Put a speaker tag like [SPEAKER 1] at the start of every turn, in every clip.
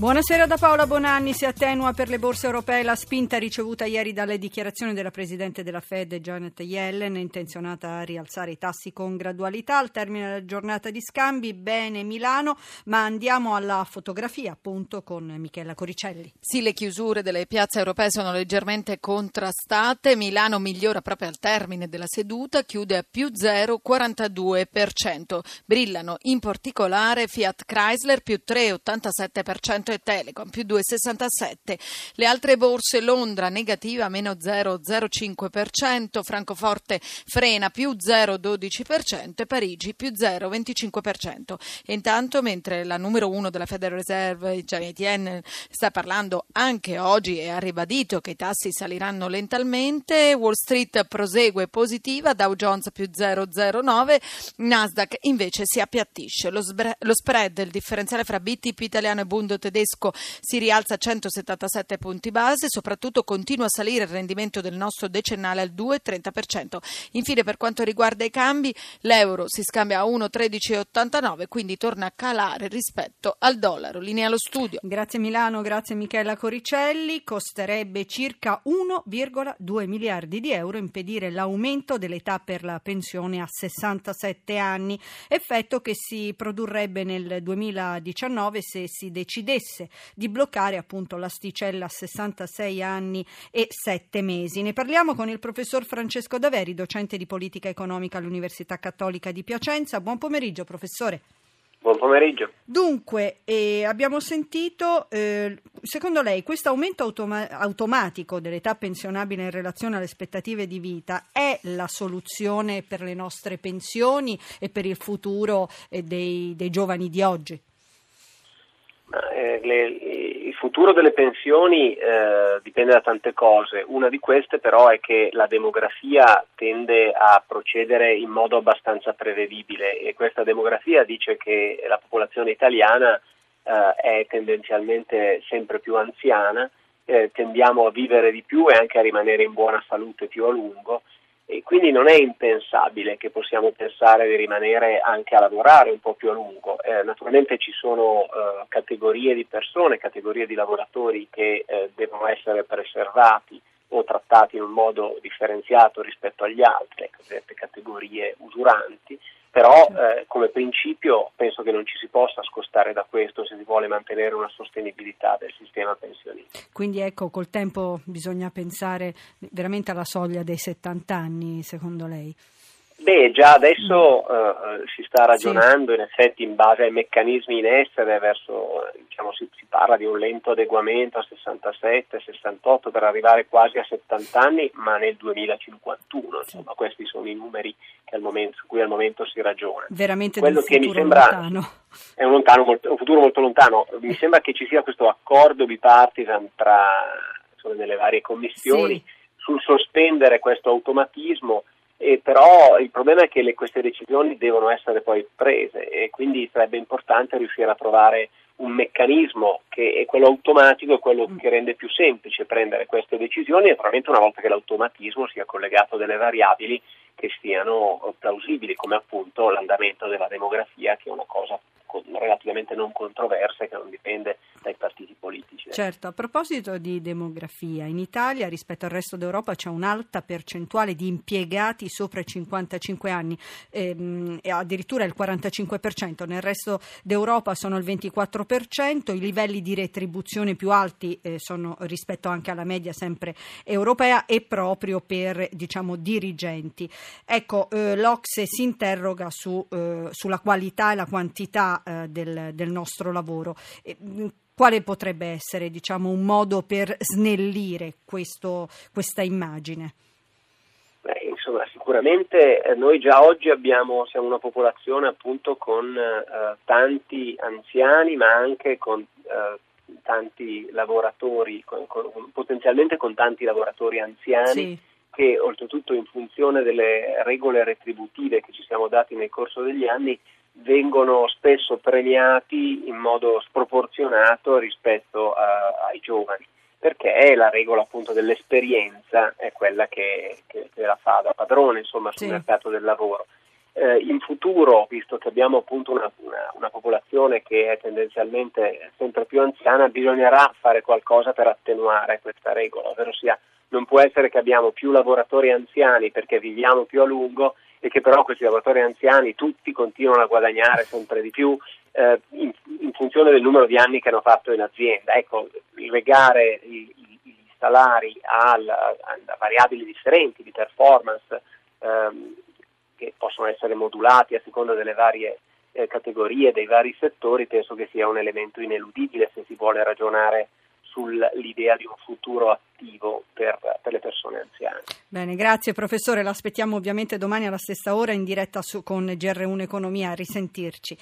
[SPEAKER 1] Buonasera da Paola Bonanni. Si attenua per le borse europee la spinta ricevuta ieri dalle dichiarazioni della Presidente della Fed, Janet Yellen, intenzionata a rialzare i tassi con gradualità al termine della giornata di scambi. Bene Milano, ma andiamo alla fotografia appunto con Michela Coricelli.
[SPEAKER 2] Sì, le chiusure delle piazze europee sono leggermente contrastate. Milano migliora proprio al termine della seduta, chiude a più 0,42%. Brillano in particolare Fiat Chrysler più 3,87% e Telecom più 2,67. Le altre borse Londra negativa meno 0,05%, Francoforte frena più 0,12% e Parigi più 0,25%. E intanto mentre la numero uno della Federal Reserve, Janet Yellen, sta parlando anche oggi e ha ribadito che i tassi saliranno lentamente, Wall Street prosegue positiva, Dow Jones più 0,09, Nasdaq invece si appiattisce. Lo, lo spread, il differenziale fra BTP italiano e Bund tedesco tedesco si rialza a 177 punti base, soprattutto continua a salire il rendimento del nostro decennale al 2,30%. Infine per quanto riguarda i cambi, l'euro si scambia a 1,1389, quindi torna a calare rispetto al dollaro. Linea allo studio.
[SPEAKER 1] Grazie Milano, grazie Michela Coricelli. Costerebbe circa 1,2 miliardi di euro impedire l'aumento dell'età per la pensione a 67 anni, effetto che si produrrebbe nel 2019 se si decidesse decidesse di bloccare appunto l'asticella a 66 anni e 7 mesi. Ne parliamo con il professor Francesco Daveri, docente di politica economica all'Università Cattolica di Piacenza. Buon pomeriggio, professore.
[SPEAKER 3] Buon pomeriggio.
[SPEAKER 1] Dunque, eh, abbiamo sentito, eh, secondo lei questo aumento automa- automatico dell'età pensionabile in relazione alle aspettative di vita è la soluzione per le nostre pensioni e per il futuro eh, dei, dei giovani di oggi?
[SPEAKER 3] Eh, le, il futuro delle pensioni eh, dipende da tante cose, una di queste però è che la demografia tende a procedere in modo abbastanza prevedibile e questa demografia dice che la popolazione italiana eh, è tendenzialmente sempre più anziana, eh, tendiamo a vivere di più e anche a rimanere in buona salute più a lungo e quindi non è impensabile che possiamo pensare di rimanere anche a lavorare un po' più a lungo. Eh, naturalmente ci sono eh, categorie di persone, categorie di lavoratori che eh, devono essere preservati o trattati in un modo differenziato rispetto agli altri, cosiddette categorie usuranti, però eh, come principio penso che non ci si possa scostare da questo se si vuole mantenere una sostenibilità del sistema pensionistico.
[SPEAKER 1] Quindi ecco, col tempo bisogna pensare veramente alla soglia dei 70 anni, secondo lei?
[SPEAKER 3] Beh, già adesso uh, si sta ragionando sì. in effetti in base ai meccanismi in essere verso, diciamo, si, si, parla di un lento adeguamento a 67, 68 per arrivare quasi a 70 anni, ma nel 2051, insomma, questi sono i numeri momento, su cui al momento si ragiona.
[SPEAKER 1] Veramente Quello che mi sembra lontano.
[SPEAKER 3] è un, lontano, un, futuro molto lontano. Mi sembra che ci sia questo accordo bipartisan tra insomma, nelle varie commissioni sì. sul sospendere questo automatismo e però il problema è che le, queste decisioni devono essere poi prese e quindi sarebbe importante riuscire a trovare un meccanismo che è quello automatico, è quello che rende più semplice prendere queste decisioni e naturalmente una volta che l'automatismo sia collegato a delle variabili che siano plausibili, come appunto l'andamento della demografia, che è una cosa relativamente non controversa e che non dipende dai partiti politici.
[SPEAKER 1] Certo, a proposito di demografia, in Italia rispetto al resto d'Europa c'è un'alta percentuale di impiegati sopra i 55 anni, ehm, addirittura il 45%, nel resto d'Europa sono il 24%, i livelli di retribuzione più alti eh, sono rispetto anche alla media sempre europea e proprio per diciamo dirigenti. Ecco, eh, l'Ocse si interroga su, eh, sulla qualità e la quantità eh, del, del, nostro lavoro. Quale potrebbe essere diciamo, un modo per snellire questo, questa immagine?
[SPEAKER 3] Beh, insomma, sicuramente eh, noi già oggi abbiamo, siamo una popolazione appunto con eh, tanti anziani, ma anche con eh, tanti lavoratori, con, con, potenzialmente con tanti lavoratori anziani. Sì che oltretutto in funzione delle regole retributive che ci siamo dati nel corso degli anni vengono spesso premiati in modo sproporzionato rispetto a, ai giovani perché la regola appunto dell'esperienza è quella che, che, che la fa da padrone insomma, sul sì. mercato del lavoro. Eh, in futuro, visto che abbiamo appunto una, una, una, popolazione che è tendenzialmente sempre più anziana, bisognerà fare qualcosa per attenuare questa regola, ovvero sia non può essere che abbiamo più lavoratori anziani perché viviamo più a lungo e che però questi lavoratori anziani tutti continuano a guadagnare sempre di più eh, in, in, funzione del numero di anni che hanno fatto in azienda. Ecco, legare i, i salari a, a, variabili differenti di performance ehm, che possono essere modulati a seconda delle varie eh, categorie, dei vari settori, penso che sia un elemento ineludibile se si vuole ragionare sull'idea di un futuro attivo per, per, le persone anziane.
[SPEAKER 1] Bene, grazie professore, l'aspettiamo ovviamente domani alla stessa ora in diretta su, con GR1 Economia, a risentirci.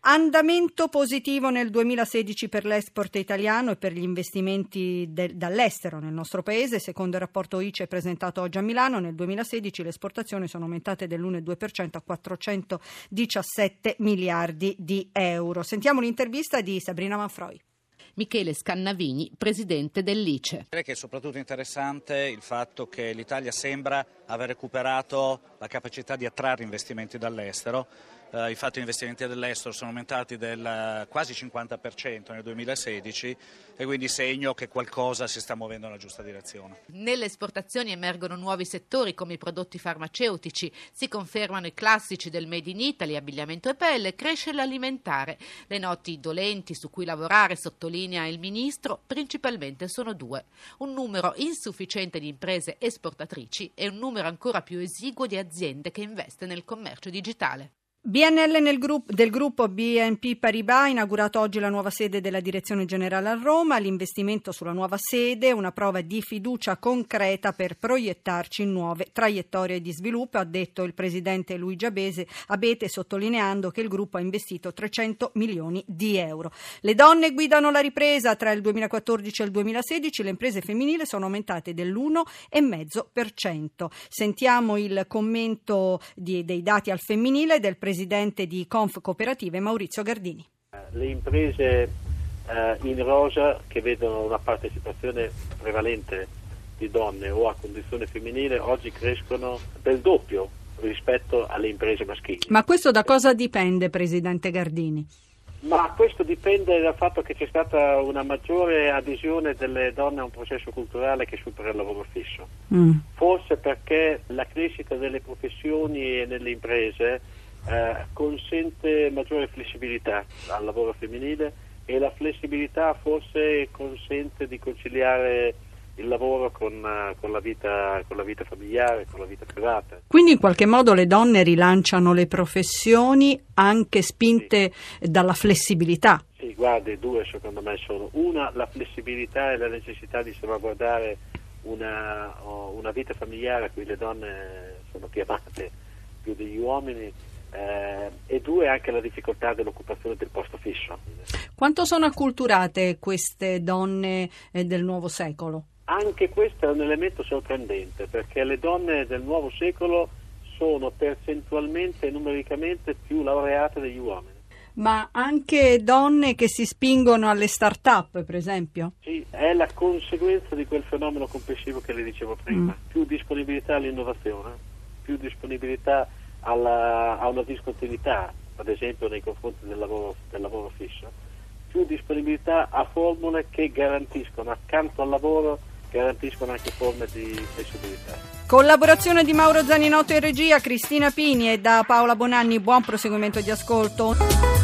[SPEAKER 1] Andamento positivo nel 2016 per l'export italiano e per gli investimenti de- dall'estero nel nostro paese. Secondo il rapporto ICE presentato oggi a Milano, nel 2016 le esportazioni sono aumentate dell'1,2% a 417 miliardi di euro. Sentiamo l'intervista di Sabrina Manfroi.
[SPEAKER 4] Michele Scannavini, presidente dell'ICE.
[SPEAKER 5] Direi che è soprattutto interessante il fatto che l'Italia sembra aver recuperato la capacità di attrarre investimenti dall'estero eh, infatti gli investimenti dell'estero sono aumentati del eh, quasi 50% nel 2016 e quindi segno che qualcosa si sta muovendo nella giusta direzione.
[SPEAKER 4] Nelle esportazioni emergono nuovi settori come i prodotti farmaceutici, si confermano i classici del Made in Italy, abbigliamento e pelle, cresce l'alimentare. Le noti dolenti su cui lavorare, sottolinea il Ministro, principalmente sono due. Un numero insufficiente di imprese esportatrici e un numero ancora più esiguo di aziende che investe nel commercio digitale.
[SPEAKER 1] BNL gruppo, del gruppo BNP Paribas ha inaugurato oggi la nuova sede della Direzione Generale a Roma. L'investimento sulla nuova sede è una prova di fiducia concreta per proiettarci in nuove traiettorie di sviluppo, ha detto il presidente Luigi Abese, Abete, sottolineando che il gruppo ha investito 300 milioni di euro. Le donne guidano la ripresa. Tra il 2014 e il 2016 le imprese femminili sono aumentate dell'1,5%. Sentiamo il commento di, dei dati al femminile del presidente presidente di Conf Cooperative Maurizio Gardini.
[SPEAKER 6] Le imprese eh, in rosa che vedono una partecipazione prevalente di donne o a condizione femminile oggi crescono del doppio rispetto alle imprese maschili.
[SPEAKER 1] Ma questo da cosa dipende, Presidente Gardini?
[SPEAKER 6] Ma questo dipende dal fatto che c'è stata una maggiore adesione delle donne a un processo culturale che supera il lavoro fisso. Mm. Forse perché la crescita delle professioni e nelle imprese eh, consente maggiore flessibilità al lavoro femminile e la flessibilità forse consente di conciliare il lavoro con, uh, con, la vita, con, la vita, familiare, con la vita privata.
[SPEAKER 1] Quindi in qualche modo le donne rilanciano le professioni anche spinte sì. dalla flessibilità.
[SPEAKER 6] Sì, guardi, due secondo me sono. Una, la flessibilità e la necessità di salvaguardare una, una vita familiare a cui le donne sono chiamate più degli uomini eh, e due anche la difficoltà dell'occupazione del posto fisso.
[SPEAKER 1] Quanto sono acculturate queste donne eh, del nuovo secolo?
[SPEAKER 6] Anche questo è un elemento sorprendente perché le donne del nuovo secolo sono percentualmente e numericamente più laureate degli uomini.
[SPEAKER 1] Ma anche donne che si spingono alle start-up, per esempio?
[SPEAKER 6] Sì, è la conseguenza di quel fenomeno complessivo che le dicevo prima. Mm. Più disponibilità all'innovazione, più disponibilità alla, a una discontinuità, ad esempio nei confronti del lavoro, del lavoro fisso, più disponibilità a formule che garantiscono accanto al lavoro garantiscono anche forme di flessibilità.
[SPEAKER 1] Collaborazione di Mauro Zaninotto in regia, Cristina Pini e da Paola Bonanni, buon proseguimento di ascolto.